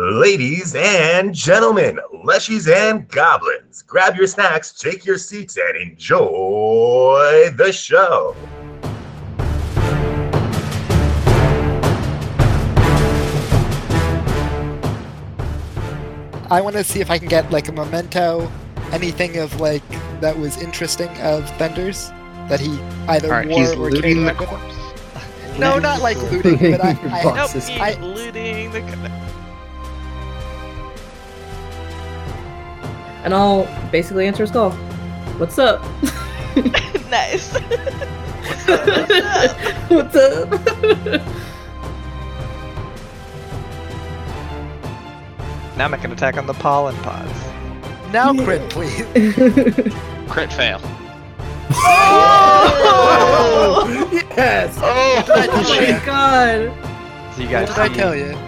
Ladies and gentlemen, leshies and goblins, grab your snacks, take your seats, and enjoy the show. I want to see if I can get like a memento, anything of like that was interesting of Thunder's that he either All right, wore he's or looting carried the around corpse. No, not like looting, but I, I Nope, Boxes. he's I- looting the. And I'll basically answer his call. What's up? nice. What's up? Now make an attack on the pollen pods. now crit, please. Crit fail. Oh! Yes. Oh! oh my god. So you What guys did I see tell you?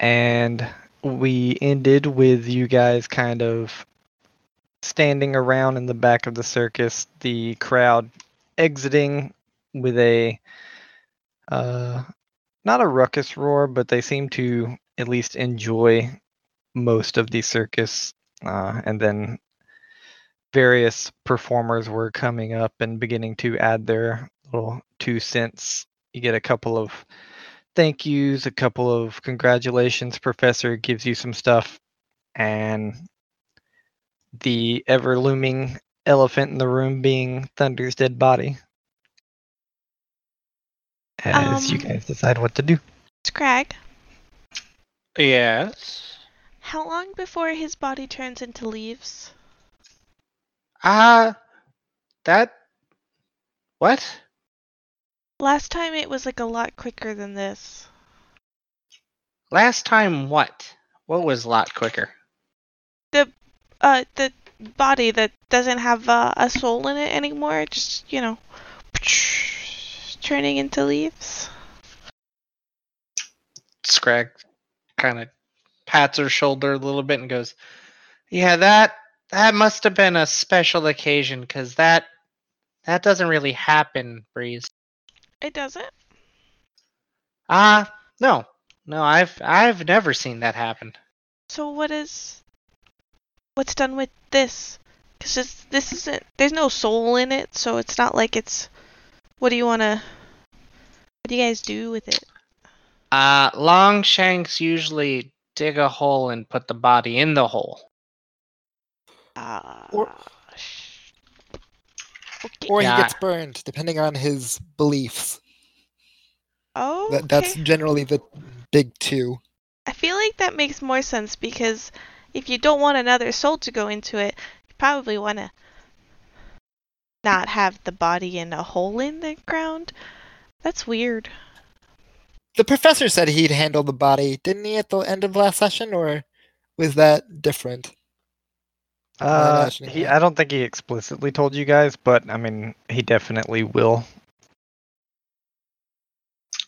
And we ended with you guys kind of standing around in the back of the circus, the crowd exiting with a uh, not a ruckus roar, but they seem to at least enjoy most of the circus. Uh, and then various performers were coming up and beginning to add their little two cents. You get a couple of thank yous, a couple of congratulations. Professor gives you some stuff, and the ever looming elephant in the room being Thunder's dead body. As you Um, guys decide what to do. Scrag, Yes. how long before his body turns into leaves? Ah, that. What? Last time it was like a lot quicker than this. Last time what? What was a lot quicker? The uh, the body that doesn't have uh, a soul in it anymore, just, you know, turning into leaves. Scrag kind of pats her shoulder a little bit and goes, "Yeah, that that must have been a special occasion, cause that that doesn't really happen, Breeze." It doesn't? Ah, no, no, I've I've never seen that happen. So what is what's done with this? Because this isn't. There's no soul in it, so it's not like it's. What do you wanna? What do you guys do with it? Uh, Longshanks usually dig a hole and put the body in the hole. Ah. Or- sh- okay. Or Yeah. he gets burned, depending on his beliefs. oh. That, that's generally the big two. I feel like that makes more sense because if you don't want another soul to go into it, you probably want to not have the body in a hole in the ground. That's weird. The professor said he'd handle the body, didn't he, at the end of last session, or was that different? Am I Uh, he. I don't think he explicitly told you guys, but I mean, he definitely will.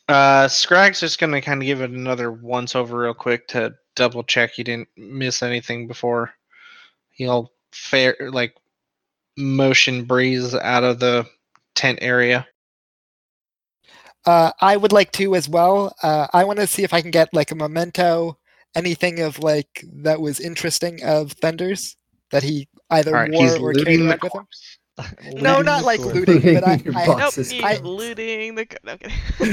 Uh, Scrag's just gonna kind of give it another once over real quick to double check he didn't miss anything before he'll fair like motion breeze out of the tent area. Uh, I would like to as well. Uh, I want to see if I can get like a memento, anything of like that was interesting of Thunder's that he either All right, wore or carried looting the around with him. No, not like looting, but I, Your I, Nope, he's I- looting the. No,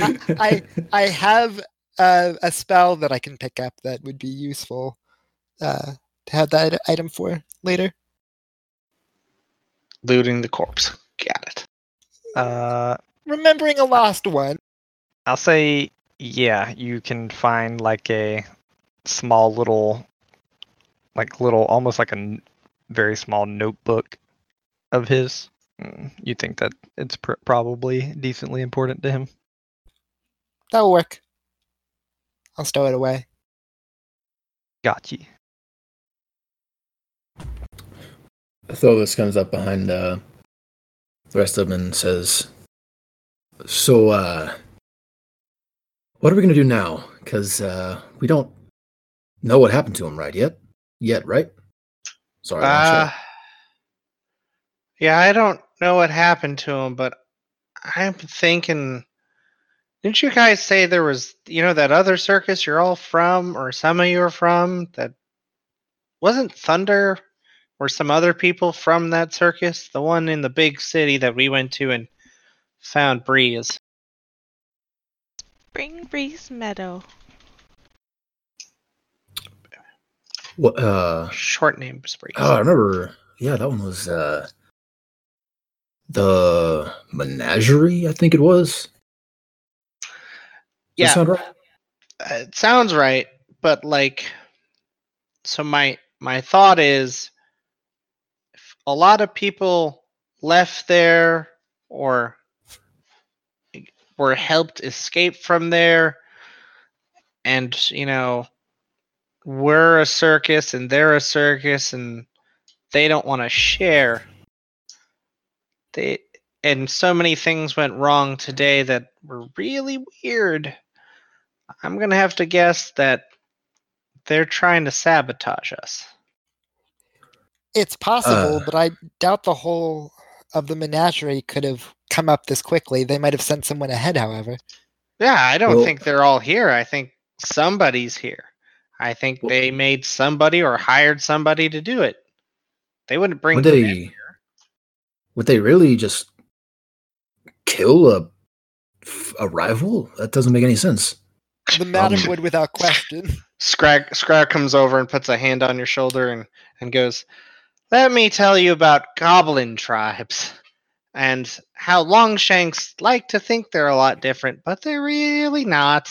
I'm. I I have uh, a spell that I can pick up that would be useful uh, to have that item for later. Looting the corpse. Got it. Uh, Remembering a lost one. I'll say, yeah, you can find like a small little, like little, almost like a n- very small notebook of his. Mm, You think that it's pr- probably decently important to him? That'll work. I'll stow it away. Got you. Thovis comes up behind uh, the rest of them and says, "So, uh, what are we gonna do now? Because uh, we don't know what happened to him right yet. Yet, right? Sorry. Uh, shot. yeah, I don't know what happened to him, but I'm thinking. Didn't you guys say there was, you know, that other circus you're all from, or some of you are from? That wasn't Thunder, or some other people from that circus? The one in the big city that we went to and found Breeze. Spring Breeze Meadow. What? Uh, Short name Breeze. oh, I remember. Yeah, that one was uh, the menagerie. I think it was. Yeah, sound right? Uh, it sounds right but like so my my thought is if a lot of people left there or were helped escape from there and you know we're a circus and they're a circus and they don't want to share they and so many things went wrong today that were really weird I'm gonna have to guess that they're trying to sabotage us. It's possible, Uh. but I doubt the whole of the menagerie could have come up this quickly. They might have sent someone ahead, however. Yeah, I don't Well- think they're all here. I think somebody's here. I think Well- they made somebody or hired somebody to do it. They wouldn't bring Would them in they? here. Would they really just kill a a rival? That doesn't make any sense. The madam Um, would without question. Scrag Scrag comes over and puts a hand on your shoulder and, and goes, Let me tell you about goblin tribes and how Longshanks like to think they're a lot different, but they're really not.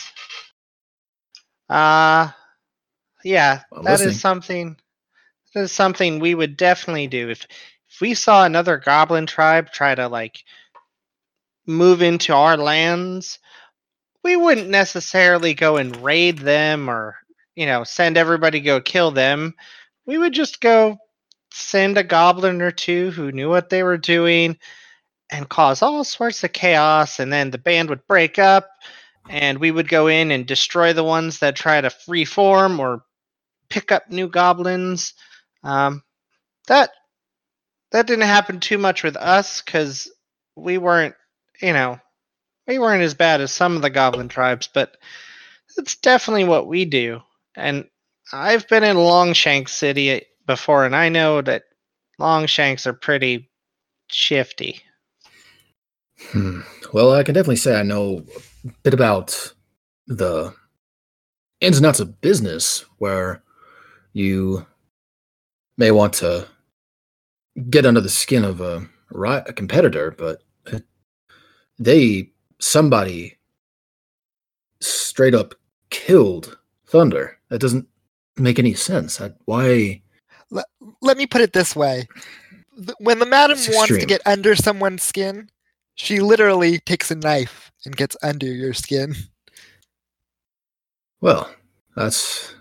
Uh yeah, I'm that is listening. something that is something we would definitely do. If if we saw another goblin tribe try to like move into our lands, we wouldn't necessarily go and raid them or you know send everybody to go kill them we would just go send a goblin or two who knew what they were doing and cause all sorts of chaos and then the band would break up and we would go in and destroy the ones that try to reform or pick up new goblins um, that that didn't happen too much with us because we weren't you know we weren't as bad as some of the goblin tribes, but it's definitely what we do. And I've been in Longshank City before, and I know that Longshanks are pretty shifty. Hmm. Well, I can definitely say I know a bit about the ins and outs of business where you may want to get under the skin of a, a competitor, but they, somebody straight up killed Thunder. That doesn't make any sense. I, why? Let me put it this way. When the madam wants to get under someone's skin, she literally takes a knife and gets under your skin. Well, that's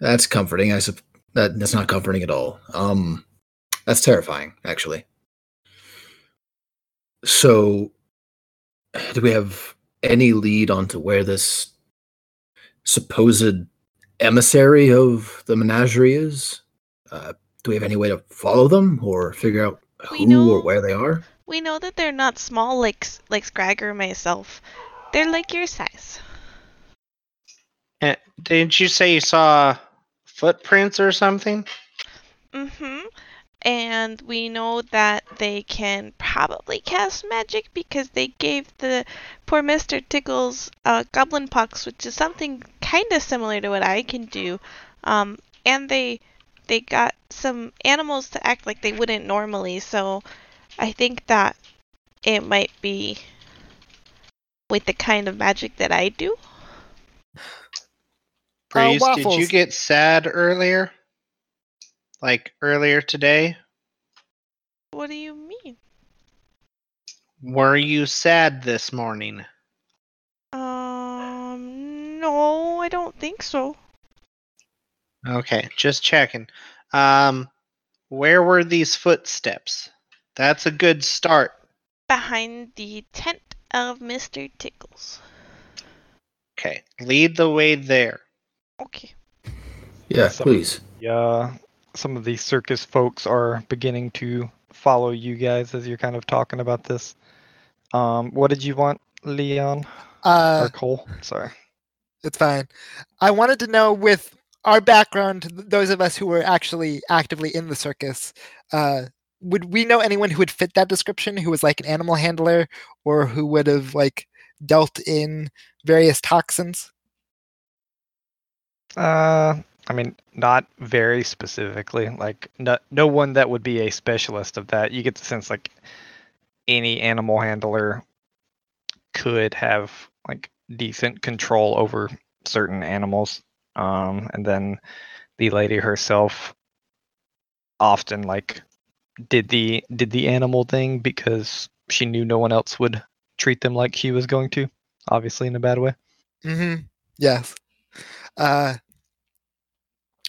that's comforting. I sup- that that's not comforting at all. Um, that's terrifying, actually. So, do we have any lead onto where this supposed emissary of the menagerie is? Uh, do we have any way to follow them or figure out who know- or where they are? We know that they're not small like S- like Scrag or myself. They're like your size. Eh, Didn't you say you saw footprints or something? Mm-hmm. And we know that they can probably cast magic because they gave the poor Mr. Tickles uh, goblin pox, which is something kind of similar to what I can do. Um, and they they got some animals to act like they wouldn't normally. So I think that it might be with the kind of magic that I do. Breeze, did you get sad earlier? Like earlier today? What do you mean? Were you sad this morning? Um, no, I don't think so. Okay, just checking. Um, where were these footsteps? That's a good start. Behind the tent of Mr. Tickles. Okay, lead the way there. Okay. Yeah, So- please. Yeah, some of these circus folks are beginning to follow you guys as you're kind of talking about this. Um, what did you want, Leon Uh, or Cole? Sorry. It's fine. I wanted to know with our background, those of us who were actually actively in the circus, uh, would we know anyone who would fit that description, who was like an animal handler or who would have like dealt in various toxins? Uh, I mean, not very specifically. Like, no, no one that would be a specialist of that. You get the sense like any animal handler could have like decent control over certain animals. Um, and then the lady herself often like did the did the animal thing because she knew no one else would treat them like she was going to. Obviously, in a bad way. Mm-hmm. Yes. Uh,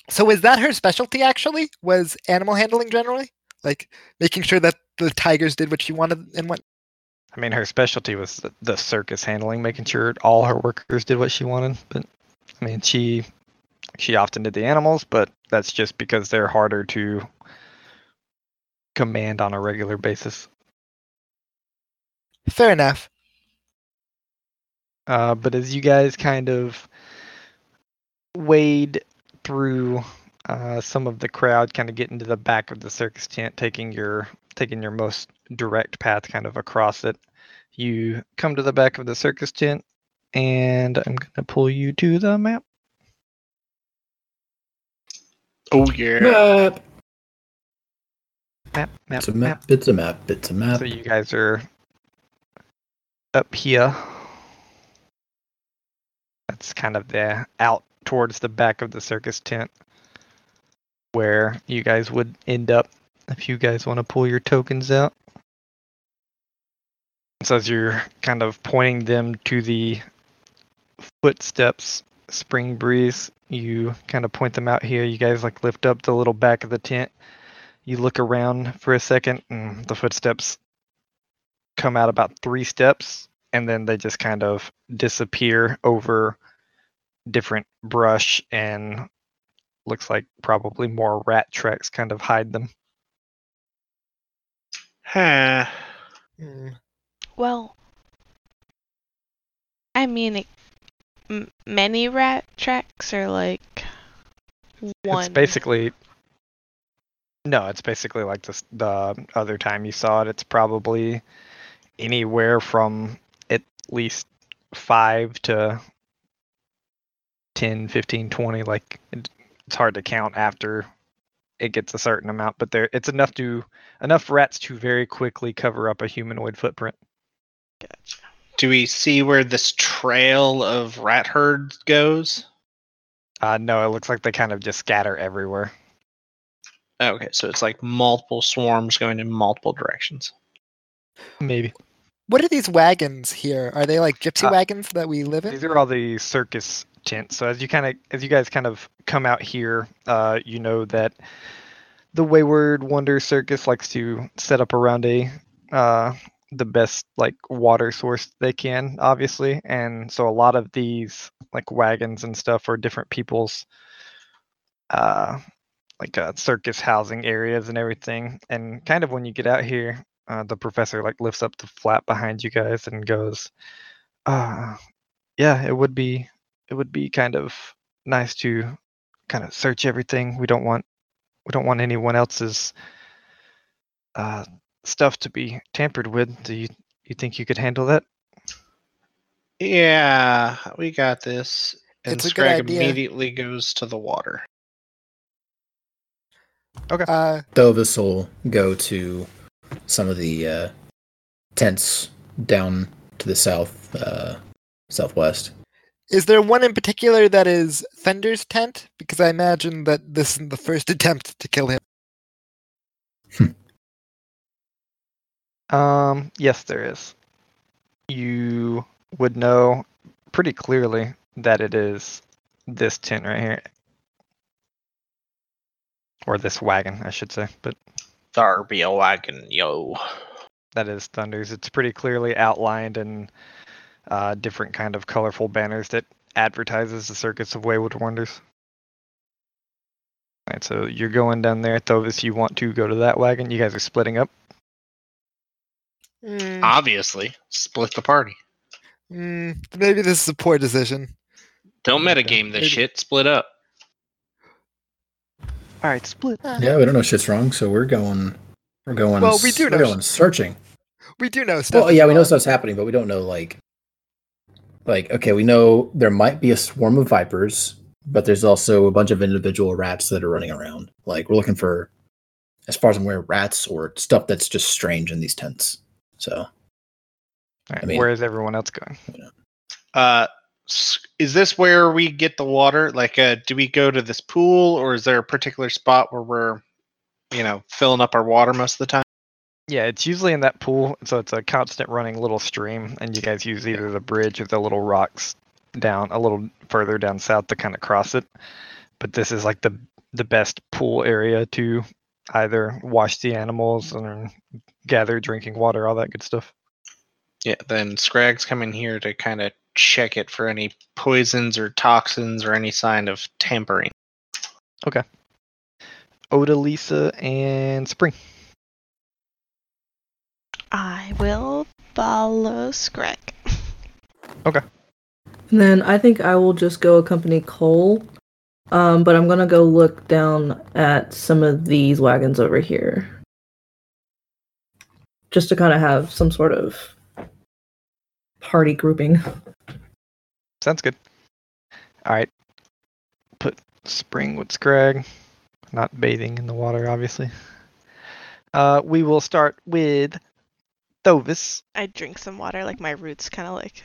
so was that her specialty? Actually, was animal handling generally, like making sure that the tigers did what she wanted and what? I mean, her specialty was the, circus handling, making sure all her workers did what she wanted. But I mean, she she often did the animals, but that's just because they're harder to command on a regular basis. Fair enough. Uh, but as you guys kind of wade through uh, some of the crowd, kind of get into the back of the circus tent, taking your taking your most direct path kind of across it, you come to the back of the circus tent, and I'm gonna pull you to the map. Oh yeah. Map. Map, map, It's a map. It's a map. It's a map. So you guys are up here. That's kind of the out towards the back of the circus tent where you guys would end up if you guys want to pull your tokens out. So as you're kind of pointing them to the footsteps, spring breeze, you kind of point them out here. You guys like lift up the little back of the tent. You look around for a second, and the footsteps come out about three steps, and then they just kind of disappear over different brush and looks like probably more rat tracks kind of hide them. Huh. Hmm. Well, I mean, it, m- many rat tracks are like one. It's basically no, it's basically like this the other time you saw it. It's probably anywhere from at least 5 to 10, 15, 20 like it's hard to count after it gets a certain amount, but there it's enough to enough rats to very quickly cover up a humanoid footprint. Gotcha. Do we see where this trail of rat herd goes? Uh no, it looks like they kind of just scatter everywhere. Okay, so it's like multiple swarms going in multiple directions. Maybe. What are these wagons here? Are they like gypsy Uh, wagons that we live in? These are all the circus tents. So as you kind of as you guys kind of come out here, uh, you know that the Wayward Wonder Circus likes to set up around a uh, the best like water source they can, obviously, and so a lot of these like wagons and stuff are different people's uh, like uh, circus housing areas and everything. And kind of when you get out here, uh, the professor like lifts up the flap behind you guys and goes, uh, "Yeah, it would be it would be kind of nice to kind of search everything. We don't want we don't want anyone else's uh, stuff to be tampered with. Do you you think you could handle that? Yeah, we got this. And It's a good Scrag idea. immediately goes to the water. Okay. Uh, Thovis will go to some of the uh, tents down to the south, uh, southwest. Is there one in particular that is Fender's tent? Because I imagine that this is the first attempt to kill him. Um, yes, there is. You would know pretty clearly that it is this tent right here, or this wagon, I should say. But There be a wagon, yo. that is Thunder's. It's pretty clearly outlined in uh, different kind of colorful banners that advertises the Circus of Wayward Wonders. Alright, so you're going down there. Thovis, you want to go to that wagon. You guys are splitting up. Mm, Obviously, split the party. mm, maybe this is a poor decision. Don't Okay. metagame this Maybe- shit. Split up. Alright, split. Yeah, we don't know shit's wrong, so we're going. We're going. Well, we do know. We're going searching. We do know stuff. Well, yeah, we know is stuff's happening, but we don't know like. Like, okay, we know there might be a swarm of vipers, but there's also a bunch of individual rats that are running around. Like, we're looking for, as far as I'm aware, rats or stuff that's just strange in these tents. So, Alright, I mean- where is everyone else going? Uh, is this where we get the water? Like, uh, do we go to this pool, or is there a particular spot where we're, you know, filling up our water most of the time? Yeah, it's usually in that pool, so it's a constant running little stream, and you guys use either the bridge or the little rocks down a little further down south to kind of cross it. But this is like the the best pool area to either wash the animals and gather drinking water, all that good stuff. Yeah, then Scrag's coming here to kind of check it for any poisons or toxins or any sign of tampering. Odalisa, and Spring. I will follow Scrag. Okay. And then I think I will just go accompany Cole. Um, but I'm gonna go look down at some of these wagons over here. Just to kind of have some sort of party grouping. Sounds good. All right. Put Spring with Scrag. Not bathing in the water, obviously. Uh, we will start with Thovis. I drink some water, like my roots kind of like.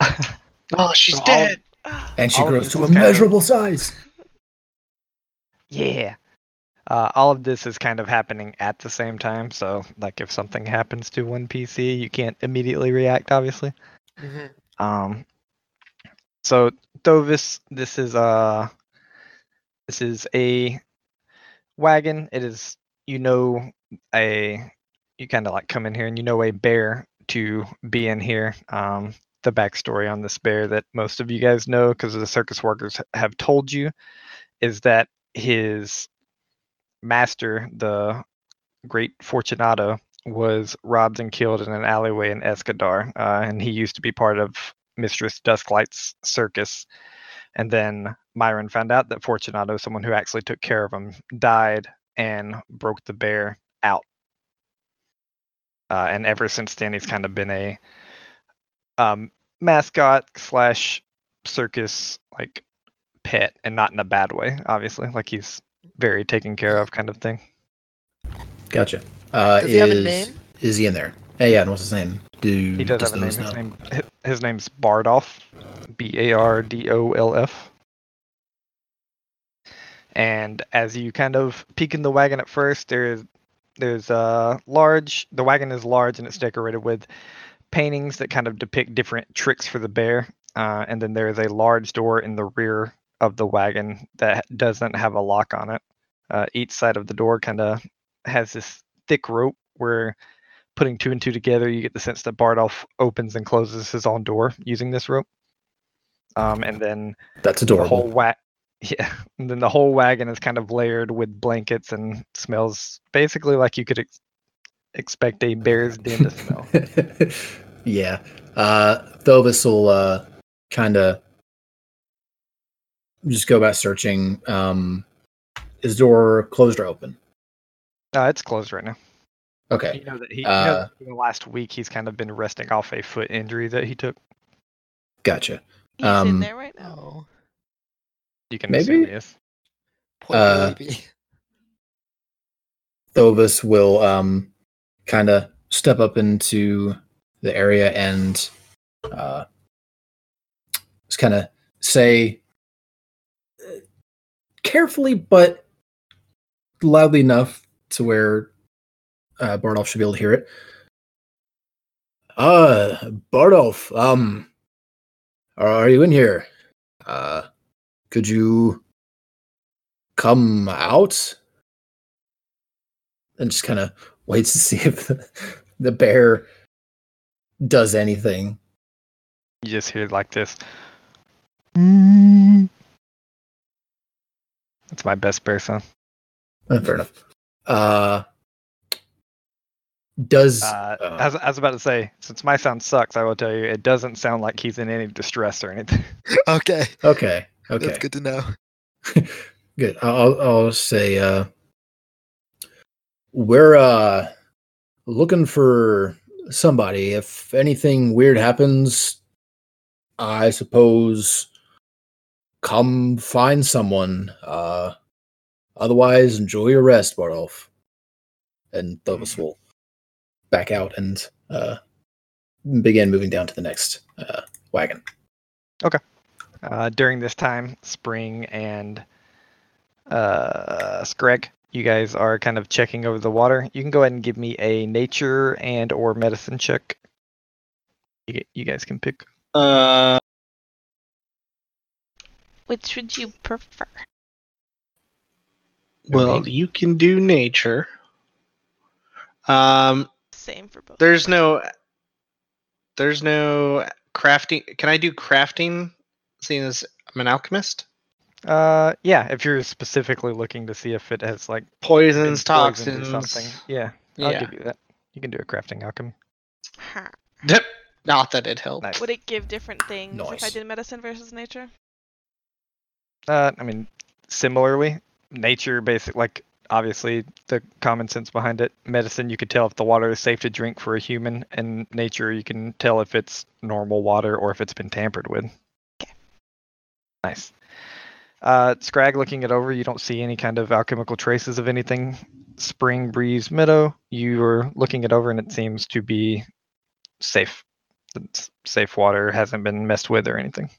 Oh, she's So I'll- dead. and she grows to a kind of- measurable size. Yeah. Uh, all of this is kind of happening at the same time. So, like, if something happens to one PC, you can't immediately react, obviously. Mhm. Um, so Thovis, this is uh this is a wagon. It is you know a you kind of like come in here and you know a bear to be in here. Um, the backstory on this bear that most of you guys know because the circus workers have told you is that his master, the great Fortunato, was robbed and killed in an alleyway in Escadar, uh, and he used to be part of Mistress Dusklight's circus. And then Myron found out that Fortunato, someone who actually took care of him, died and broke the bear out. Uh, and ever since then, he's kind of been a um, mascot slash circus like pet, and not in a bad way, obviously. Like he's very taken care of, kind of thing. Gotcha. Uh, Does is, he have a name? Is he in there? Hey, yeah, and what's his name? Do He does does have a name. His name his name's Bardolph. B A R D O L F. And as you kind of peek in the wagon at first, there's there's a large the wagon is large and it's decorated with paintings that kind of depict different tricks for the bear. Uh, and then there is a large door in the rear of the wagon that doesn't have a lock on it. Uh, each side of the door kind of has this thick rope where putting two and two together, you get the sense that Bardolph opens and closes his own door using this rope. Um, and then That's a door. the whole wa- yeah, and then the whole wagon is kind of layered with blankets and smells basically like you could ex- expect a bear's den to smell. yeah. Uh, Thovis will uh, kind of just go about searching. Um, is door closed or open? Uh, it's closed right now. Okay. You know that he, you know Uh, that in the last week he's kind of been resting off a foot injury that he took. Gotcha. He's Um, in there right now. You can Maybe? assume he is. Uh, baby. Thovis will um, kind of step up into the area and uh, just kind of say uh, carefully but loudly enough to where uh, Bardolph should be able to hear it. Uh, Bardolph, um, are, are you in here? Uh, could you come out? and just kind of waits to see if the, the bear does anything. You just hear it like this. That's my best person. Uh, fair enough. Uh, does Uh, uh, as, I was about to say, since my sound sucks, I will tell you it doesn't sound like he's in any distress or anything. Okay, okay okay that's good to know. Good. I'll I'll say uh we're uh looking for somebody. If anything weird happens, I suppose come find someone. Uh otherwise enjoy your rest, Bardolph. And Thovis will back out and uh begin moving down to the next uh wagon. Uh, during this time, Spring and uh, Scrag, you guys are kind of checking over the water. You can go ahead and give me a nature and or medicine check. You, you guys can pick. Uh, Which would you prefer? well, you can do nature. Um, Same for both. there's no, there's no crafting. Can I do crafting? Seeing as I'm an alchemist, Uh, yeah, if you're specifically looking to see if it has like poisons, toxins, or something. Yeah, I'll Yeah. give you that. You can do a crafting alchemy. Huh. Yep. Not that it helped. Nice. Would it give different things if I did medicine versus nature? Uh, I mean, similarly, nature, basic, like obviously the common sense behind it. Medicine, you could tell if the water is safe to drink for a human, and nature, you can tell if it's normal water or if it's been tampered with. Okay. Nice. Uh, Scrag, looking it over, you don't see any kind of alchemical traces of anything. Spring Breeze Meadow, you are looking it over, and it seems to be safe. It's safe water, hasn't been messed with or anything.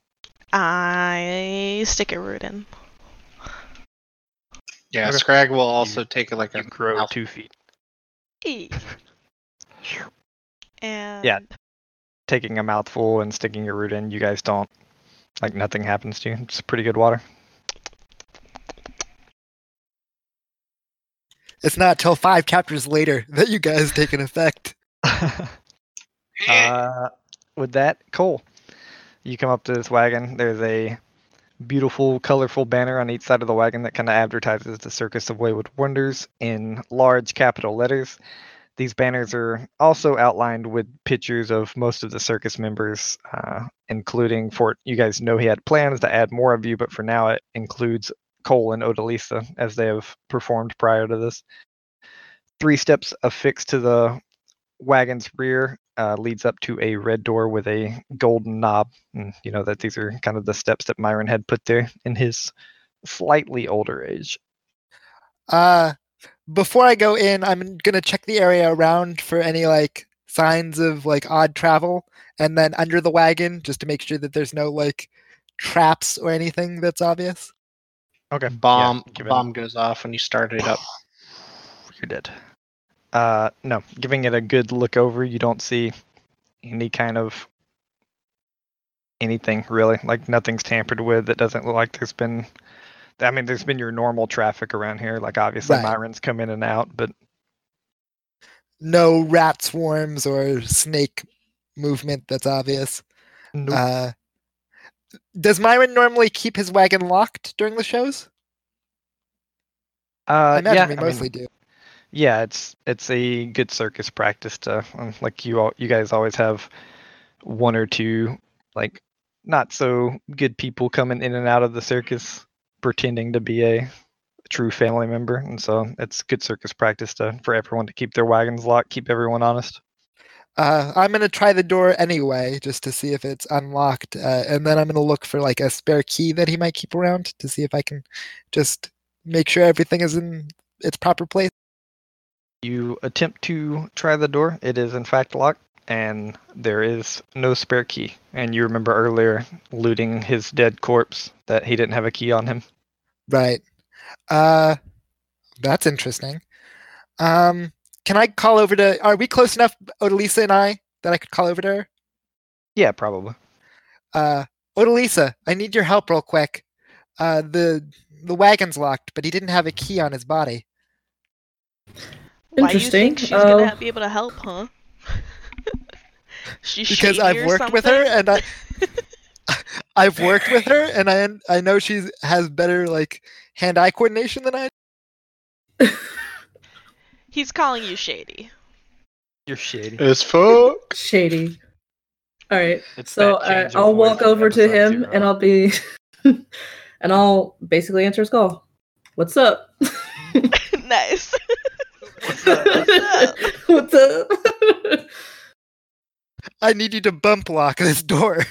I stick a root in. Yeah, Okay. Scrag will also take it like a You grow mouth- two feet. E. And Yeah. taking a mouthful and sticking your root in, you guys don't like nothing happens to you. It's pretty good water. It's not till five chapters later that you guys take an effect. uh, with that, Cole, you come up to this wagon. There's a beautiful, colorful banner on each side of the wagon that kind of advertises the Circus of Wayward Wonders in large capital letters. These banners are also outlined with pictures of most of the circus members, uh, including Fort. you guys know he had plans to add more of you, but for now it includes Cole and Odalisa as they have performed prior to this. Three steps affixed to the wagon's rear uh, leads up to a red door with a golden knob. And you know that these are kind of the steps that Myron had put there in his slightly older age. Uh, before I go in, I'm gonna check the area around for any like signs of like odd travel, and then under the wagon just to make sure that there's no like traps or anything that's obvious. Okay. bomb. give it- bomb goes off when you start it up. You're dead. Uh, no, giving it a good look over, you don't see any kind of anything really. Like nothing's tampered with. It doesn't look like there's been. I mean, there's been your normal traffic around here. Like obviously, Right. Myron's come in and out, but No rat swarms or snake movement that's obvious. nope. Uh, does Myron normally keep his wagon locked during the shows? I Uh, imagine yeah, we I mean, mostly do. yeah, it's it's a good circus practice to um, like you all you guys always have one or two like not so good people coming in and out of the circus pretending to be a true family member and so it's good circus practice to for everyone to keep their wagons locked keep everyone honest. Uh, I'm gonna try the door anyway, just to see if it's unlocked, uh, and then I'm gonna look for like a spare key that he might keep around to see if I can just make sure everything is in its proper place. you attempt to try the door. It is in fact locked and there is no spare key. And you remember earlier looting his dead corpse that he didn't have a key on him Right. Uh, that's interesting. Um, can I call over to? Are we close enough, Odalisa and I, that I could call over to her? yeah probably Uh, Odalisa, I need your help real quick. Uh, the the wagon's locked, but he didn't have a key on his body. Why you think Interesting. she's Oh. gonna be able to help, huh? she's Because I've or worked with her, and I I've worked with her, and I I know she has better like hand-eye coordination than I. He's calling you shady. You're shady. As fuck. Shady. All right. It's So that uh, change of I'll walk over to him zero. and I'll be, and I'll basically answer his call. What's up? nice. What's up? What's up? I need you to bump lock this door.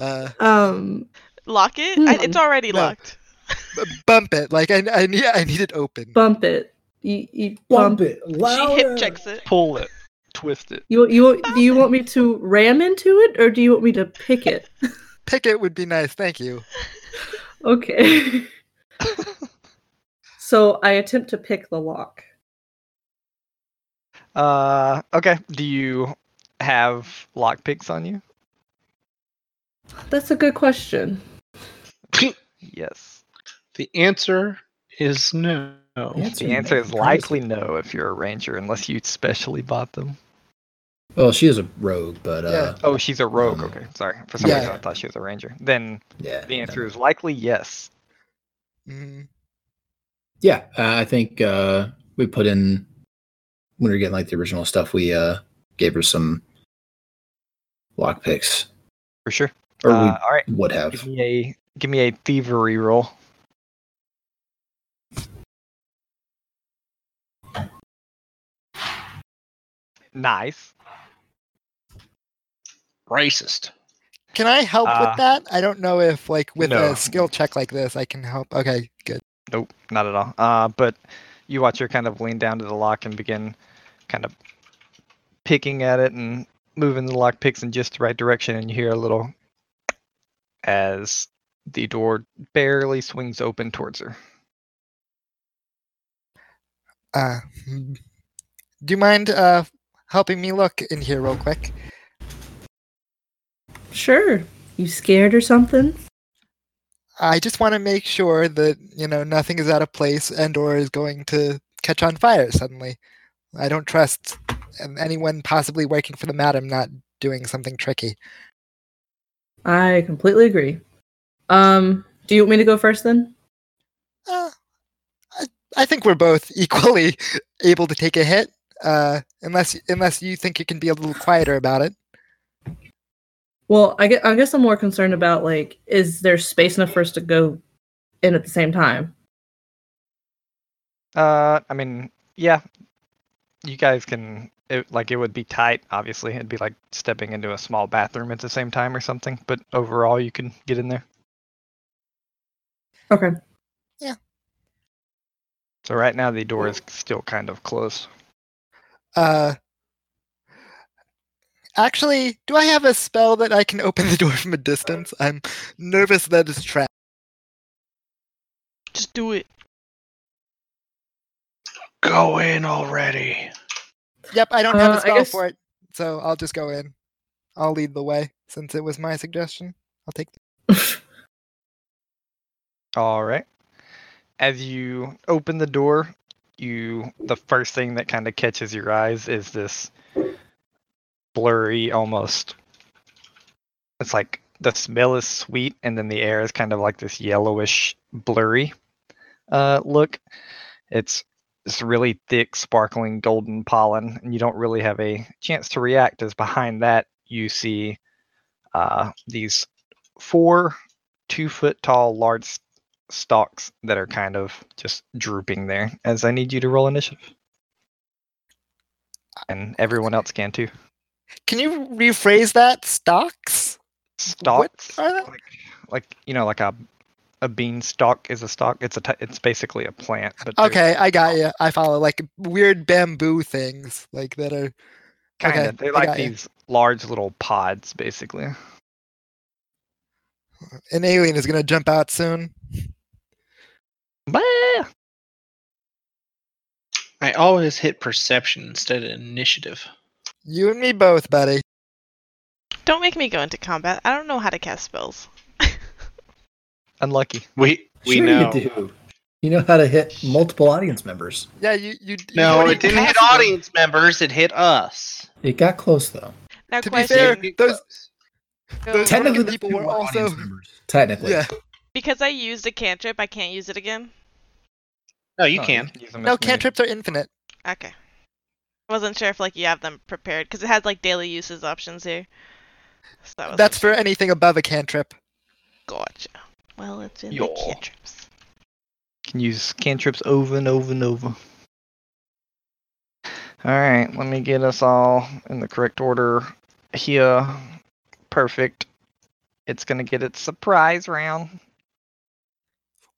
Uh, um, Lock it? I, Hmm. it's already No. locked. b- bump it. Like I, I need, I need it open. bump it. You, you Bump bump, it She louder. hip checks it. Pull it. Twist it. You you want- do you want me to ram into it or do you want me to pick it? Pick it would be nice. Thank you. Okay. so I attempt to pick the lock. Uh, okay. Do you have lockpicks on you? That's a good question. Yes. the answer is no. Answer The answer is likely no if you're a ranger, unless you specially bought them. Well, she is a rogue, but uh, Oh, she's a rogue. Um, Okay, sorry. For some Yeah. reason, I thought she was a ranger. Then yeah. the answer is likely yes. Mhm. Yeah, uh, I think uh, we put in when we were getting like the original stuff. We uh, gave her some lock picks, For sure. Or Uh, all right. we would have. Give me a give me a thievery roll. Nice. Racist. Can I help Uh, with that? I don't know if like with no. a skill check like this I can help. Okay, good. Nope, not at all. Uh, but you watch her kind of lean down to the lock and begin kind of picking at it and moving the lock picks in just the right direction, and you hear a little as the door barely swings open towards her. Uh, do you mind uh helping me look in here real quick? Sure. You scared or something? I just want to make sure that you know nothing is out of place and or is going to catch on fire suddenly. I don't trust um, anyone possibly working for the madam not doing something tricky. I completely agree. Um, do you want me to go first then? Uh, I, I think we're both equally able to take a hit, uh, unless unless you think you can be a little quieter about it. Well, I guess, I guess I'm more concerned about like, is there space enough for us to go in at the same time? Uh, I mean, yeah, you guys can. It, like it would be tight. Obviously, it'd be like stepping into a small bathroom at the same time or something. But overall, you can get in there. Okay. Yeah. So right now, the door is still kind of closed. Uh, actually, do I have a spell that I can open the door from a distance? I'm nervous that it's trapped. Just do it. Go in already. Yep, I don't have Uh, a I spell guess- for it, so I'll just go in. I'll lead the way since it was my suggestion. I'll take. All right. As you open the door, you the first thing that kind of catches your eyes is this blurry almost it's like the smell is sweet and then the air is kind of like this yellowish blurry uh look. It's this really thick sparkling golden pollen and you don't really have a chance to react as behind that you see uh these four two foot tall large stalks that are kind of just drooping there as I need you to roll initiative. And everyone else can too. Can you rephrase that? Stocks? Stalks? Like, like you know, like a a bean stalk is a stalk. It's a t- it's basically a plant. But Okay, I got you. I follow. Like weird bamboo things, like that are. Kind of. okay, They're like got ya. these large little pods, basically. An alien is gonna jump out soon. Bah! I always hit perception instead of initiative. You and me both, buddy. Don't make me go into combat. I don't know how to cast spells. Unlucky. We we sure know. you do. You know how to hit multiple audience members. Yeah, you. You. you No, already it didn't hit passed them. audience members. It hit us. It got close though. Now, To be fair, those- those- Technically, people were also- audience members. Technically, Yeah. Because I used a cantrip, I can't use it again. No, you Oh, can. use them No, cantrips are infinite. Okay. I wasn't sure if like you have them prepared because it has like daily uses options here. So that That's for anything above a cantrip. gotcha. Well, it's in Yo. the cantrips. Can use cantrips over and over and over. All right, let me get us all in the correct order here. Perfect. It's gonna get its surprise round.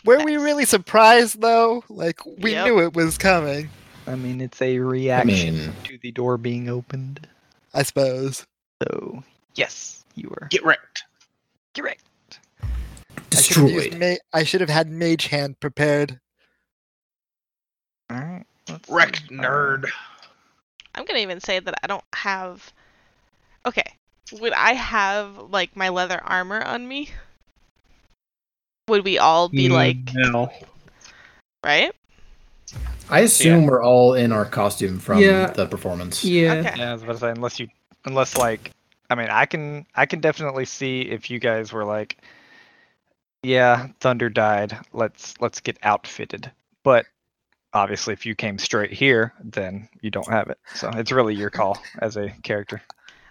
Were we really surprised though? Like we Yep. knew it was coming. I mean, it's a reaction mean, to the door being opened. I suppose. So, yes, you were Get wrecked. Get I should have used ma- I should have had Mage Hand prepared. All right. let's see. Wrecked, Uh, nerd. I'm gonna even say that I don't have. Okay, would I have like my leather armor on me? Would we all be like no. right? I assume we're all in our costume from Yeah. the performance. Yeah. Okay. Yeah, I was about to say unless you, unless like, I mean, I can, I can definitely see if you guys were like, yeah, Thunder died. Let's let's get outfitted. But obviously, if you came straight here, then you don't have it. So it's really your call as a character.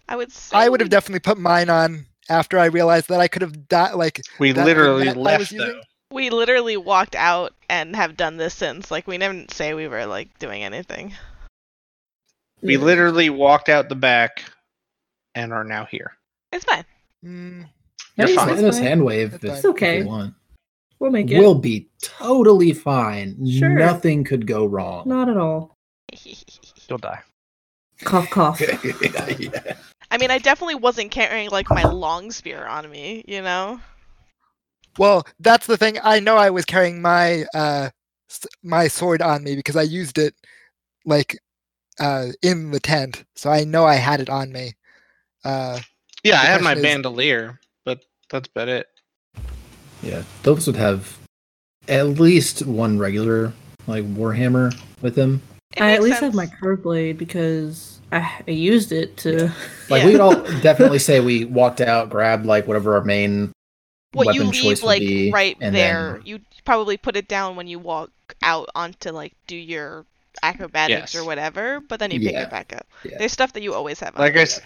I would say I would have definitely put mine on after I realized that I could have died. Like We that- literally that left though. We literally walked out and have done this since. Like we didn't say we were like doing anything. We literally walked out the back and are now here. It's fine. mm, Yeah, You're just fine. let us It's fine. hand wave It's if. It's okay. if you want. We'll make it. We'll be totally fine. Sure. Nothing could go wrong. Not at all. You'll die. Cough, cough. Yeah. I mean, I definitely wasn't carrying like my long spear on me, you know. well, that's the thing. I know I was carrying my uh my sword on me because I used it like uh in the tent, so I know I had it on me. Uh, Yeah, I had my is- bandolier, but that's about it. Yeah, those would have at least one regular like warhammer with them. I at makes least have my sense. curve blade because I, I used it to. Like Yeah. we'd all definitely say we walked out, grabbed like whatever our main What weapon you choice leave would like be, right and there. then- You probably put it down when you walk out onto like do your acrobatics or whatever, but then you pick Yeah. it back up. Yeah. There's stuff that you always have. on Like I you. s-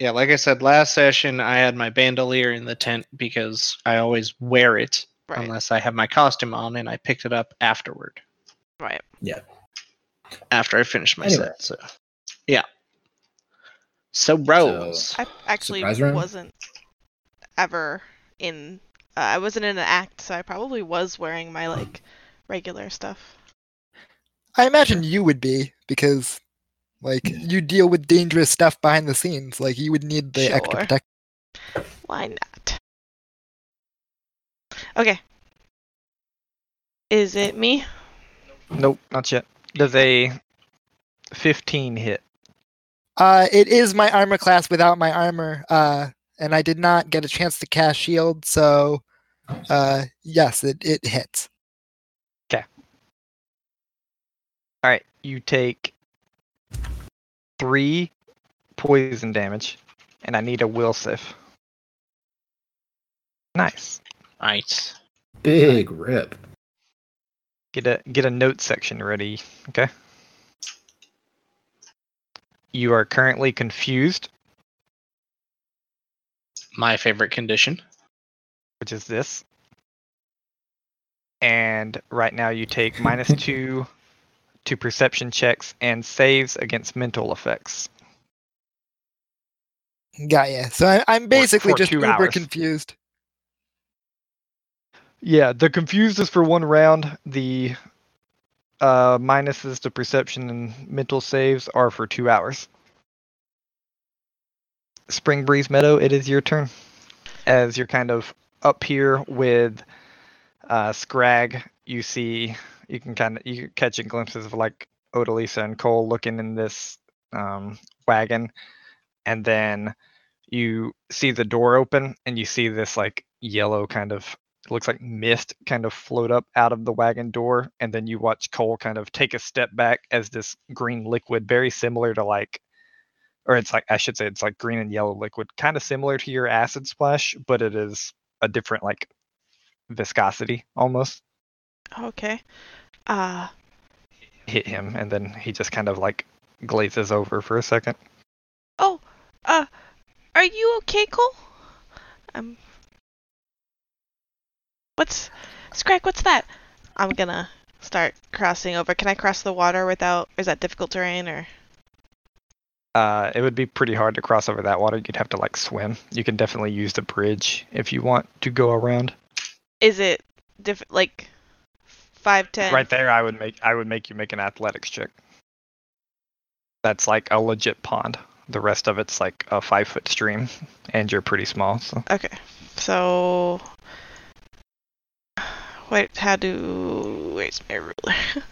Yeah, like I said last session, I had my bandolier in the tent because I always wear it right, unless I have my costume on, and I picked it up afterward right. Yeah. After I finished my Anyway. set. So, yeah. So rolls. I actually wasn't ever in. Uh, I wasn't in an act, so I probably was wearing my like regular stuff. I imagine you would be because like you deal with dangerous stuff behind the scenes. Like you would need the extra protection. Why not? Okay. Is it me? Nope, not yet. Does a 15 hit? Uh, it is my armor class without my armor. Uh, and I did not get a chance to cast shield, so uh, yes, it it hits. Okay. All right, you take three poison damage, and I need a will save. Nice. Nice. big rip. Get a get a note section ready. Okay. You are currently confused, My favorite condition. which is this. And right now you take minus two to perception checks and saves against mental effects. Got ya. So I, I'm basically for just two uber hours. confused. Yeah, the confused is for one round. The uh, minuses to perception and mental saves are for two hours. Spring Breeze Meadow, it is your turn. As you're kind of up here with uh, Scrag, you see you can kind of you catching glimpses of like Odalisa and Cole looking in this um, wagon, and then you see the door open and you see this like yellow kind of looks like mist kind of float up out of the wagon door and then you watch cole kind of take a step back as this green liquid very similar to like or it's like i should say it's like green and yellow liquid kind of similar to your acid splash but it is a different like viscosity almost Okay. Uh, hit him, and then he just kind of like glazes over for a second. oh, uh, are you okay, Cole? Um, what's, Scrag, what's that? I'm gonna start crossing over. Can I cross the water without, is that difficult terrain or? Uh, it would be pretty hard to cross over that water. You'd have to like swim. You can definitely use the bridge if you want to go around. Is it diff- like five ten? Right there, I would make I would make you make an athletics check. That's like a legit pond. The rest of it's like a five foot stream, and you're pretty small. So Okay, so wait, how do where's my ruler?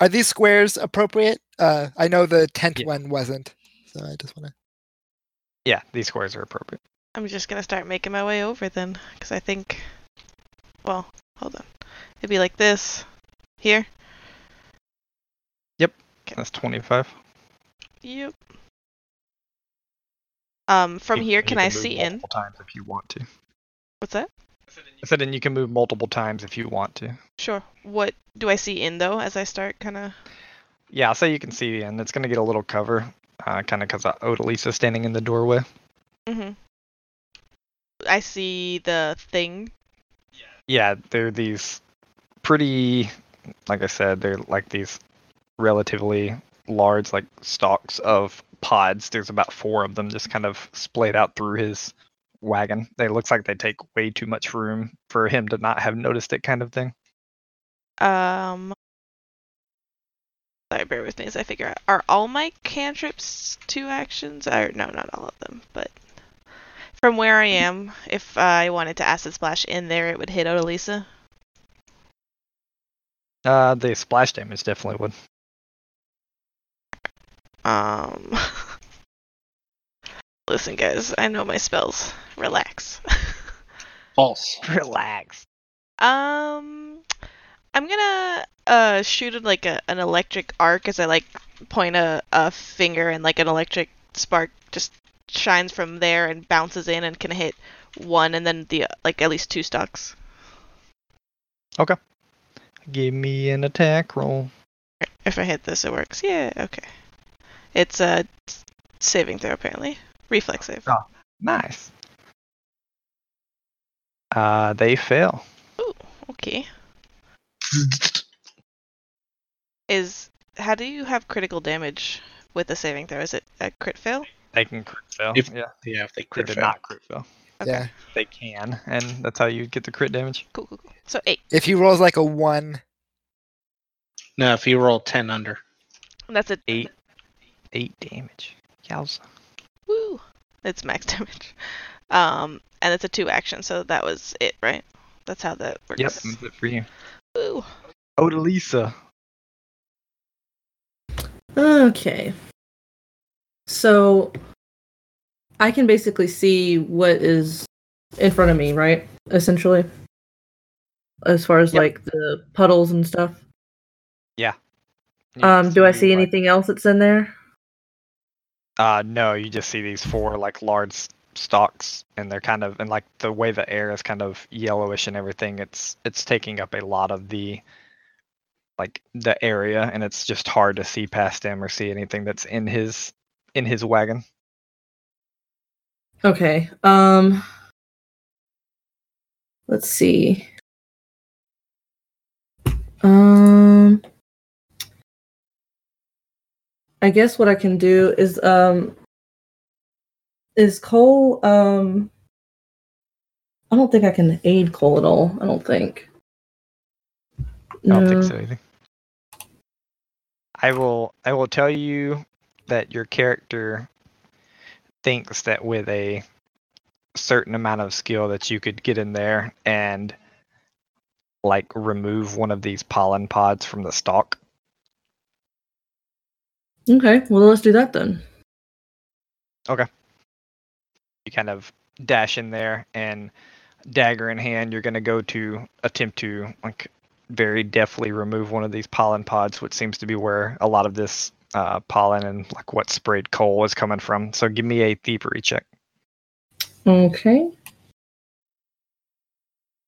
Are these squares appropriate? Uh, I know the tent Yeah. one wasn't, so I just want to. yeah, these squares are appropriate. I'm just gonna start making my way over then, because I think, well, hold on, it'd be like this, here. Yep. That's twenty five. Yep. Um, from here, can I see in? multiple times if you want to? What's that? I said, and you can move multiple times if you want to. Sure. What do I see in though as I start kind of? Yeah, I'll say you can see in. It's gonna get a little cover, uh, kind of because Odalisa's standing in the doorway. Mm-hmm. I see the thing. Yeah, they're these pretty, like I said, they're like these relatively large, like stalks of pods. There's about four of them just kind of splayed out through his wagon. They looks like they take way too much room for him to not have noticed it, kind of thing. Um. Sorry, bear with me as I figure out. Are all my cantrips two actions? Or no, not all of them, but from where I am, if I wanted to acid splash in there, it would hit Odalisa. Uh, the splash damage definitely would. Um. Listen, guys, I know my spells. Relax. False. Relax. Um, I'm gonna uh shoot it like a, an electric arc as I like point a, a finger and like an electric spark just shines from there and bounces in and can hit one and then the like at least two stocks. Okay. Give me an attack roll. If I hit this, it works. Yeah, okay. It's a saving throw apparently. Reflex save. Oh. Nice. Uh, they fail. Okay. Is how do you have critical damage with a saving throw? Is it a crit fail? They can crit fail. If- yeah, Yeah, if they they crit did fail. not crit fail. Okay. Yeah. They can, and that's how you get the crit damage. Cool, cool, cool. So eight. If he rolls like a one, No, if you roll ten under. That's a Eight, eight damage. Yowza. Woo! It's max damage. Um, and it's a two action, so that was it, right? That's how that works. Yep, that's it for you. Woo! Odalisa. Okay. So I can basically see what is in front of me, right? Essentially. As far as Yep. like the puddles and stuff. Yeah. Um, do I see like- anything else that's in there? Uh, no, you just see these four like large stalks, and they're kind of and like the way the air is kind of yellowish and everything. It's it's taking up a lot of the like the area, and it's just hard to see past him or see anything that's in his in his wagon. Okay. Um let's see. Um I guess what I can do is um is Cole um I don't think I can aid Cole at all. I don't think. I don't think so either. I will I will tell you that your character thinks that with a certain amount of skill that you could get in there and like remove one of these pollen pods from the stalk. Okay, well let's do that then. Okay. You kind of dash in there and dagger in hand, you're gonna go to attempt to like very deftly remove one of these pollen pods, which seems to be where a lot of this uh, pollen and like what sprayed Cole is coming from. So give me a thievery check. Okay.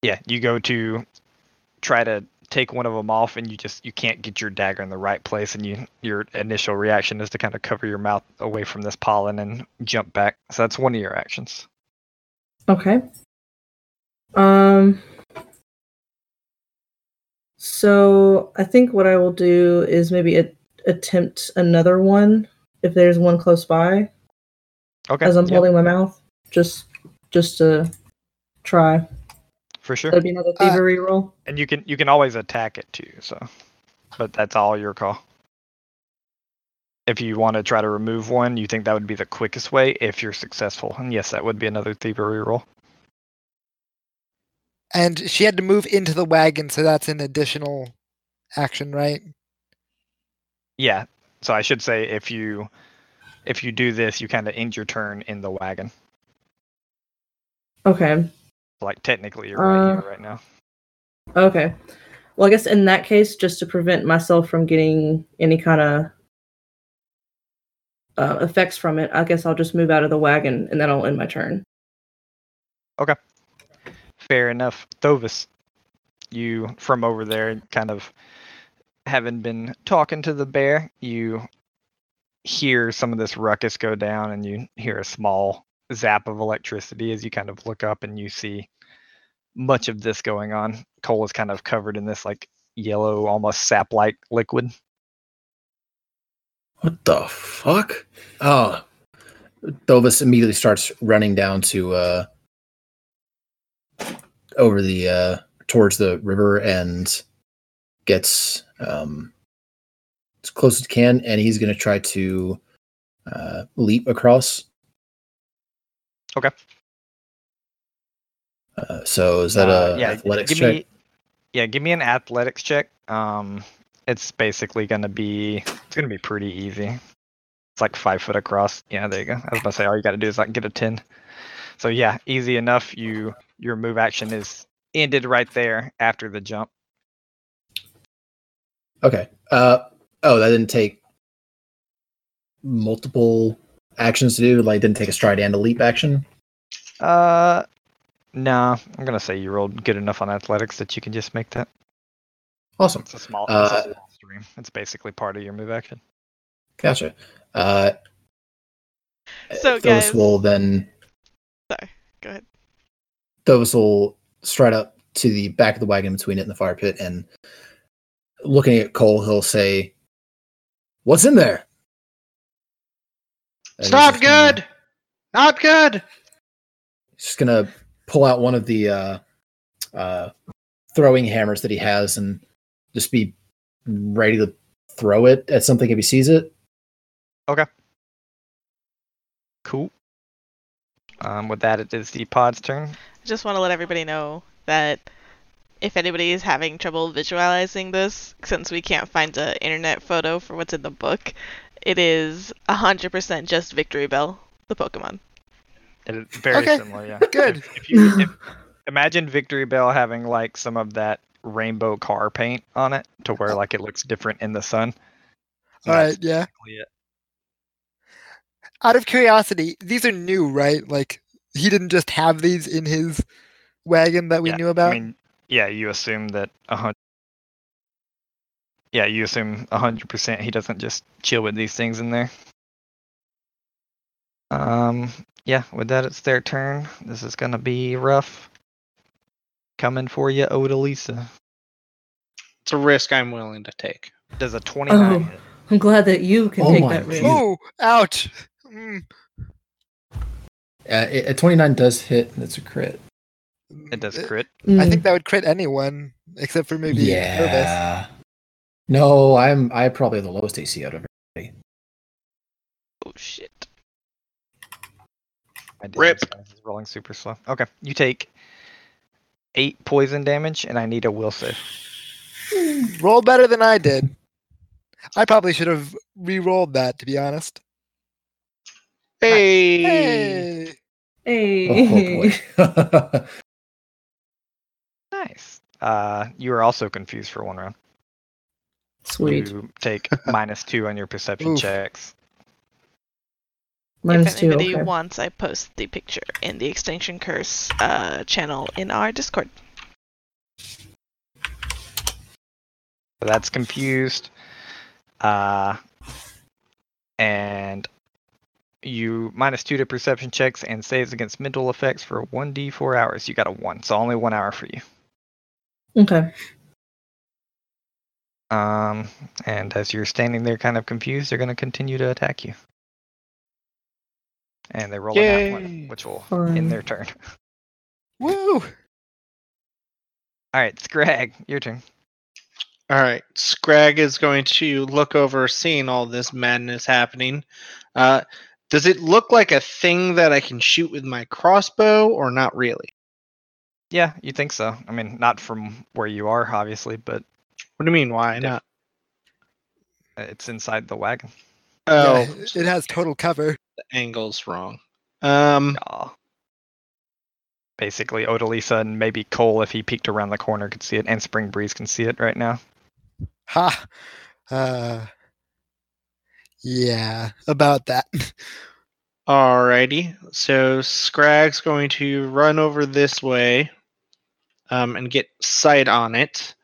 Yeah, you go to try to take one of them off, and you just you can't get your dagger in the right place, and you your initial reaction is to kind of cover your mouth away from this pollen and jump back. So that's one of your actions. Okay. Um. So I think what I will do is maybe a- attempt another one if there's one close by Okay, as I'm yep, holding my mouth, just just to try. for sure. That'd be another Uh, thievery roll. And you can you can always attack it too. So, but that's all your call. If you want to try to remove one, you think that would be the quickest way if you're successful. And yes, that would be another thievery roll. And she had to move into the wagon, so that's an additional action, right? Yeah. So I should say if you if you do this, you kind of end your turn in the wagon. Okay. Like technically you're right Uh, here right now. Okay. Well, I guess in that case, just to prevent myself from getting any kind of uh, effects from it, I guess I'll just move out of the wagon and that'll end my turn. Okay. Fair enough. Thovis, you from over there, kind of having been talking to the bear, you hear some of this ruckus go down and you hear a small zap of electricity as you kind of look up and you see much of this going on. Cole is kind of covered in this like yellow, almost sap like liquid. What the fuck? Oh, Thovis immediately starts running down to uh over the uh towards the river and gets um as close as he can, and he's gonna try to uh leap across. Okay. Uh, so is that Uh, a yeah, athletics give check? me yeah, give me an athletics check. Um it's basically gonna be it's gonna be pretty easy. It's like five foot across. Yeah, there you go. I was about to say all you gotta do is like get a ten. So yeah, easy enough. You your move action is ended right there after the jump. Okay. Uh oh, that didn't take multiple actions to do. Like, didn't take a stride and a leap action. Uh no, I'm gonna say you rolled good enough on athletics that you can just make that. Awesome. It's a small, it's Uh, a small stream. It's basically part of your move action. Gotcha. Uh, So, Thovis guys- will then Sorry, go ahead. Thovis will stride up to the back of the wagon between it and the fire pit, and looking at Cole, he'll say, "What's in there?" And It's not just gonna- good. Not good. He's just gonna pull out one of the uh, uh, throwing hammers that he has and just be ready to throw it at something if he sees it. Okay. Cool. Um, with that, it is the pod's turn. I just want to let everybody know that if anybody is having trouble visualizing this, since we can't find an internet photo for what's in the book, it is 100% just Victreebel, the Pokemon. It is very Okay, similar, yeah. good. If, if you if, imagine Victreebel having like some of that rainbow car paint on it, to where like it looks different in the sun. All right, yeah. it. Out of curiosity, these are new, right? Like he didn't just have these in his wagon that we Yeah, knew about. I mean, yeah, you assume that a hundred. Yeah, you assume a hundred percent he doesn't just chill with these things in there. Um, yeah, with that, it's their turn. This is gonna be rough. Coming for you, Odalisa. It's a risk I'm willing to take. Does a twenty-nine Oh. hit? I'm glad that you can Oh take that risk. Jesus. oh, ouch! Mm. Uh, a 29 does hit, and it's a crit. It does crit. I Mm. think that would crit anyone except for maybe Nervous. yeah. No, I'm I probably have the lowest AC out of everybody. Oh shit. I did Rip. this, rolling super slow. Okay, you take eight poison damage, and I need a will save. Roll better than I did. I probably should have re-rolled that, to be honest. Hey. Hey! Hey. Oh boy. Nice. Uh, you are also confused for one round. Sweet. You take minus two on your perception Oof. checks. Minus if anybody two, okay. wants, I post the picture in the Extinction Curse uh, channel in our Discord. That's confused. Uh, and you minus two to perception checks and saves against mental effects for 1d4 hours. You got a one, so only one hour for you. Okay. Um, and as you're standing there kind of confused, they're going to continue to attack you. And they roll a nat one, which will Fun. end their turn. Woo! All right, Scrag, your turn. All right, Scrag is going to look over, seeing all this madness happening. Uh, does it look like a thing that I can shoot with my crossbow, or not really? Yeah, you think so. I mean, not from where you are, obviously, but What do you mean? Why not? it's inside the wagon. Oh, Yeah, it has total cover. the angle's wrong. Um, Aw. Basically, Odalisa and maybe Cole, if he peeked around the corner, could see it, and Spring Breeze can see it right now. Ha. Uh. Yeah, about that. Alrighty. So Scrag's going to run over this way um, and get sight on it.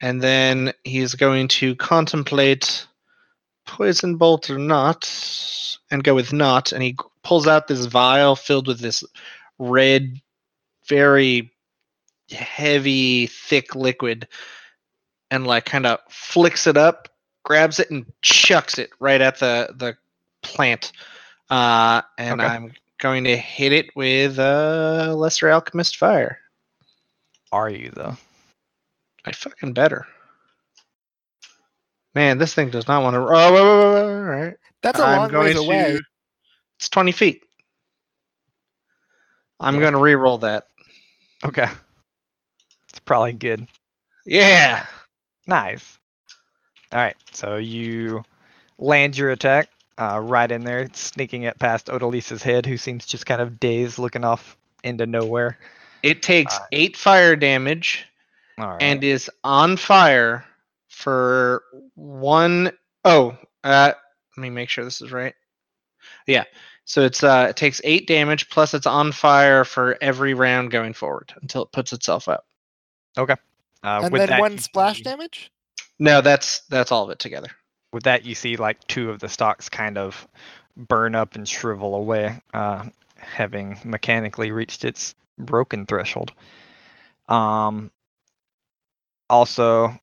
And then he's going to contemplate poison bolt or not and go with not. And he pulls out this vial filled with this red, very heavy, thick liquid and like kind of flicks it up, grabs it, and chucks it right at the, the plant. Uh, and Okay. I'm going to hit it with uh, Lesser Alchemist Fire. Are you, though? I fucking better. Man, this thing does not want to. Oh, wait, wait, wait, wait, all right. That's a I'm long going ways away. It's 20 feet. I'm Yeah. going to re-roll that. Okay. It's probably good. Yeah. Nice. All right, so you land your attack uh, right in there, sneaking it past Odalisa's head, who seems just kind of dazed, looking off into nowhere. It takes Alright. eight fire damage All right. and is on fire for one oh uh let me make sure this is right yeah so it's uh it takes eight damage plus it's on fire for every round going forward until it puts itself out uh, and with then that, one splash see- damage? no that's that's all of it together With that, you see like two of the stocks kind of burn up and shrivel away, uh, having mechanically reached its broken threshold. Um. Also,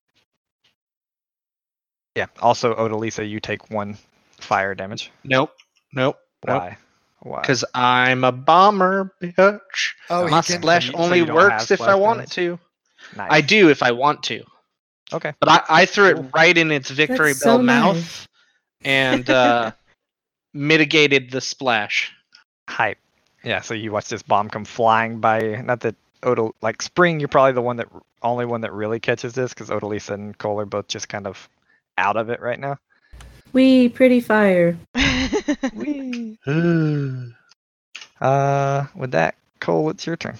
yeah. Also, Odalisa, you take one fire damage. nope nope nope Why? Why? because i'm a bomber bitch Oh, my he can. splash so only don't works if i splash want it to nice. i do if i want to Okay. But I, I threw it right in its victory That's bell so mouth nice. and uh, mitigated the splash. Hype. Yeah. So you watch this bomb come flying by. Not that Odal like Spring. You're probably the one that only one that really catches this because Odalisa and Cole are both just kind of out of it right now. We pretty fire. Whee. Uh, with that, Cole, it's your turn.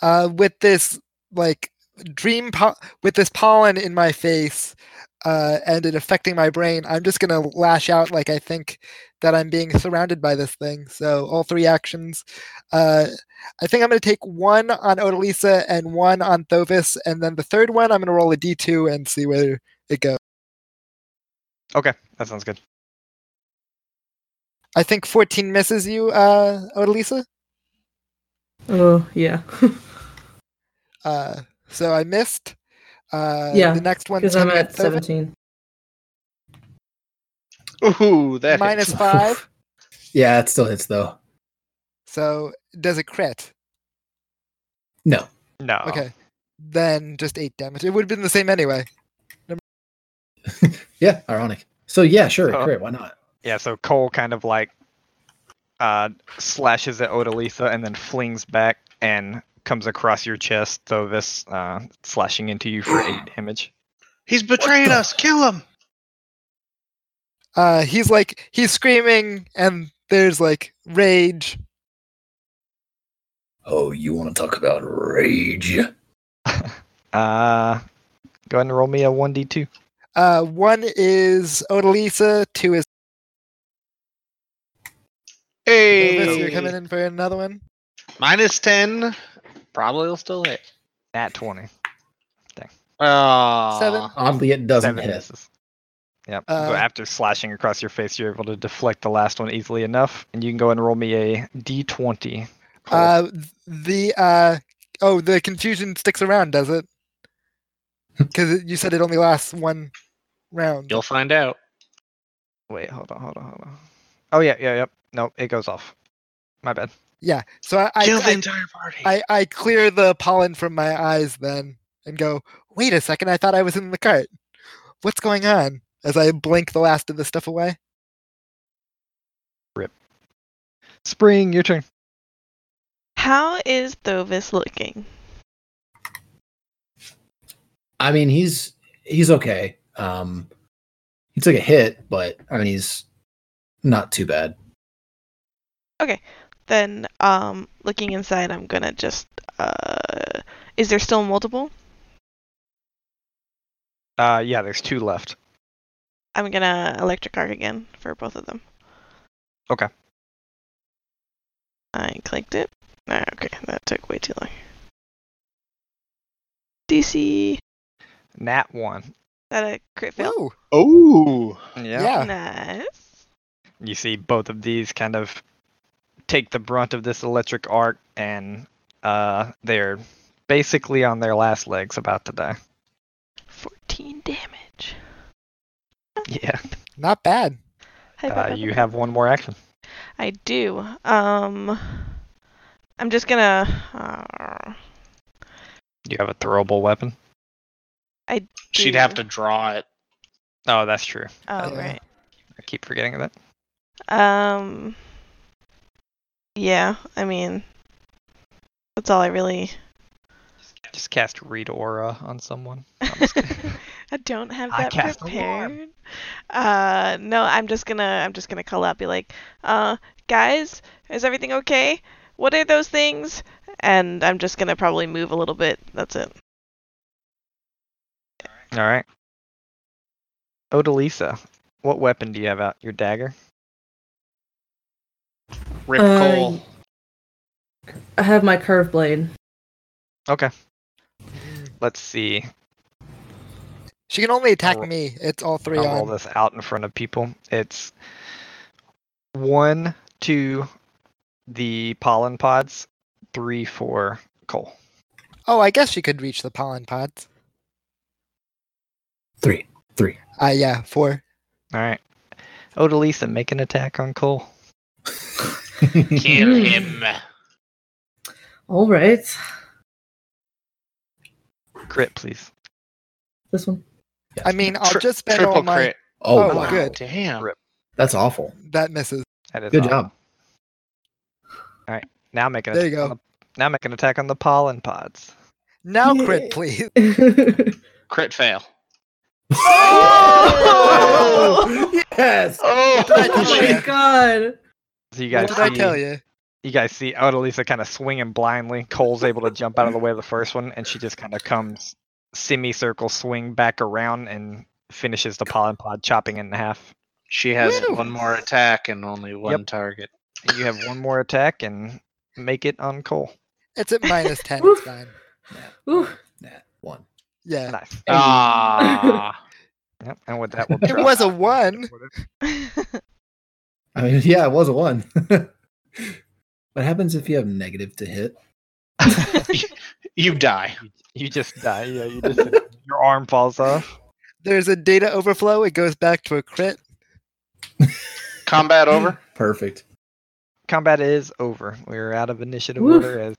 uh, with this like dream po- with this pollen in my face uh, and it affecting my brain i'm just going to lash out like i think that i'm being surrounded by this thing. So all three actions uh, i think i'm going to take one on odalisa and one on thovis and then the third one i'm going to roll a d2 and see where it goes Okay, that sounds good. i think 14 misses you uh, odalisa? Oh yeah, uh, so i missed. Uh, Yeah, the next one because I'm at seventeen. Ooh, that hits. minus five Yeah, it still hits though. so does it crit No. No. Okay. Then just eight damage. It would have been the same anyway. Yeah, ironic. So yeah, sure, Oh. crit. Why not? Yeah. So Cole kind of like uh slashes at Odalisa and then flings back and comes across your chest. So this uh slashing into you for eight damage. He's betraying us. Kill him. Uh, he's like he's screaming, and there's like rage. Oh, you want to talk about rage? Uh, go ahead and roll me a one d two. Uh, one is Odalisa. Two is Hey, Thovis. You're coming in for another one. minus ten. Probably will still hit. At twenty. Oh, Seven. Oddly, it doesn't Seven hit. misses. Yep. Uh, so after slashing across your face, you're able to deflect the last one easily enough, and you can go and roll me a d20. Cole. Uh, the uh, oh, the confusion sticks around, does it? Because you said it only lasts one round. You'll find out. Wait, hold on, hold on, hold on. Oh yeah, yeah, yep. No, it goes off. My bad. Yeah. So I, I, Kill the I, entire party. I, I clear the pollen from my eyes then and go, wait a second, I thought I was in the cart. What's going on? As I blink the last of the stuff away. Rip. Spring, your turn. How is Thovis looking? I mean, he's he's okay. Um, he took a hit, but I mean, he's not too bad. Okay, then, um, looking inside, I'm gonna just, uh, is there still multiple? Uh, yeah, there's two left. I'm gonna electric arc again for both of them. Okay. I clicked it. Ah, okay, that took way too long. DC. Nat one. That a crit fail? Ooh, Oh, yeah. Nice. You see both of these kind of take the brunt of this electric arc, and uh, they're basically on their last legs, about to die. 14 damage. Yeah. Not bad. Uh, you have one more action. I do. Um, I'm just gonna. Uh, You have a throwable weapon. I She'd have to draw it. Oh, that's true. oh Yeah. right. I keep forgetting that. Um. Yeah, I mean, that's all I really. Just cast read aura on someone. I'm just kidding. I don't have I that cast alarm. prepared. Uh, no, I'm just gonna, I'm just gonna call out, be like, uh, guys, is everything okay? What are those things? And I'm just gonna probably move a little bit. That's it. All right. Odalisa, what weapon do you have out? Your dagger? Rip Uh, Cole. I have my curved blade. Okay. Let's see. She can only attack roll- me. It's all 3 I'll roll this out in front of people. It's one two, the pollen pods, three four, Cole. Oh, I guess she could reach the pollen pods. Three, three. Uh, yeah, four. All right. Odalisa, make an attack on Cole. Kill him. All right. Crit, please. This one. I mean, I'll Tri- just spend all my. crit. Oh, Oh, wow. good. Damn. Rip. That's awful. That misses. That is Good awesome. job. All right, now make an There you attack on go. the, now make an attack on the pollen pods. Now Yay. crit, please. Crit fail. oh! yes. Oh, I oh my ya? god. So you What guys did I tell you? you guys see Odalisa kind of swinging blindly. Cole's able to jump out of the way of the first one, and she just kind of comes semicircle swing back around and finishes the pollen pod, chopping it in half. She has Woo. one more attack and only one target. You have one more attack and make it on Cole. It's at minus 10. Woof. It's fine. Ooh. Nat one. Yeah. Nice. Ah. Yep. And with that, we'll It drop was a one. I mean, yeah, it was a one. what happens if you have negative to hit? you die. You just die. Yeah, you just your arm falls off. There's a data overflow. It goes back to a crit. Combat over. Perfect. Combat is over. We're out of initiative Woof. order as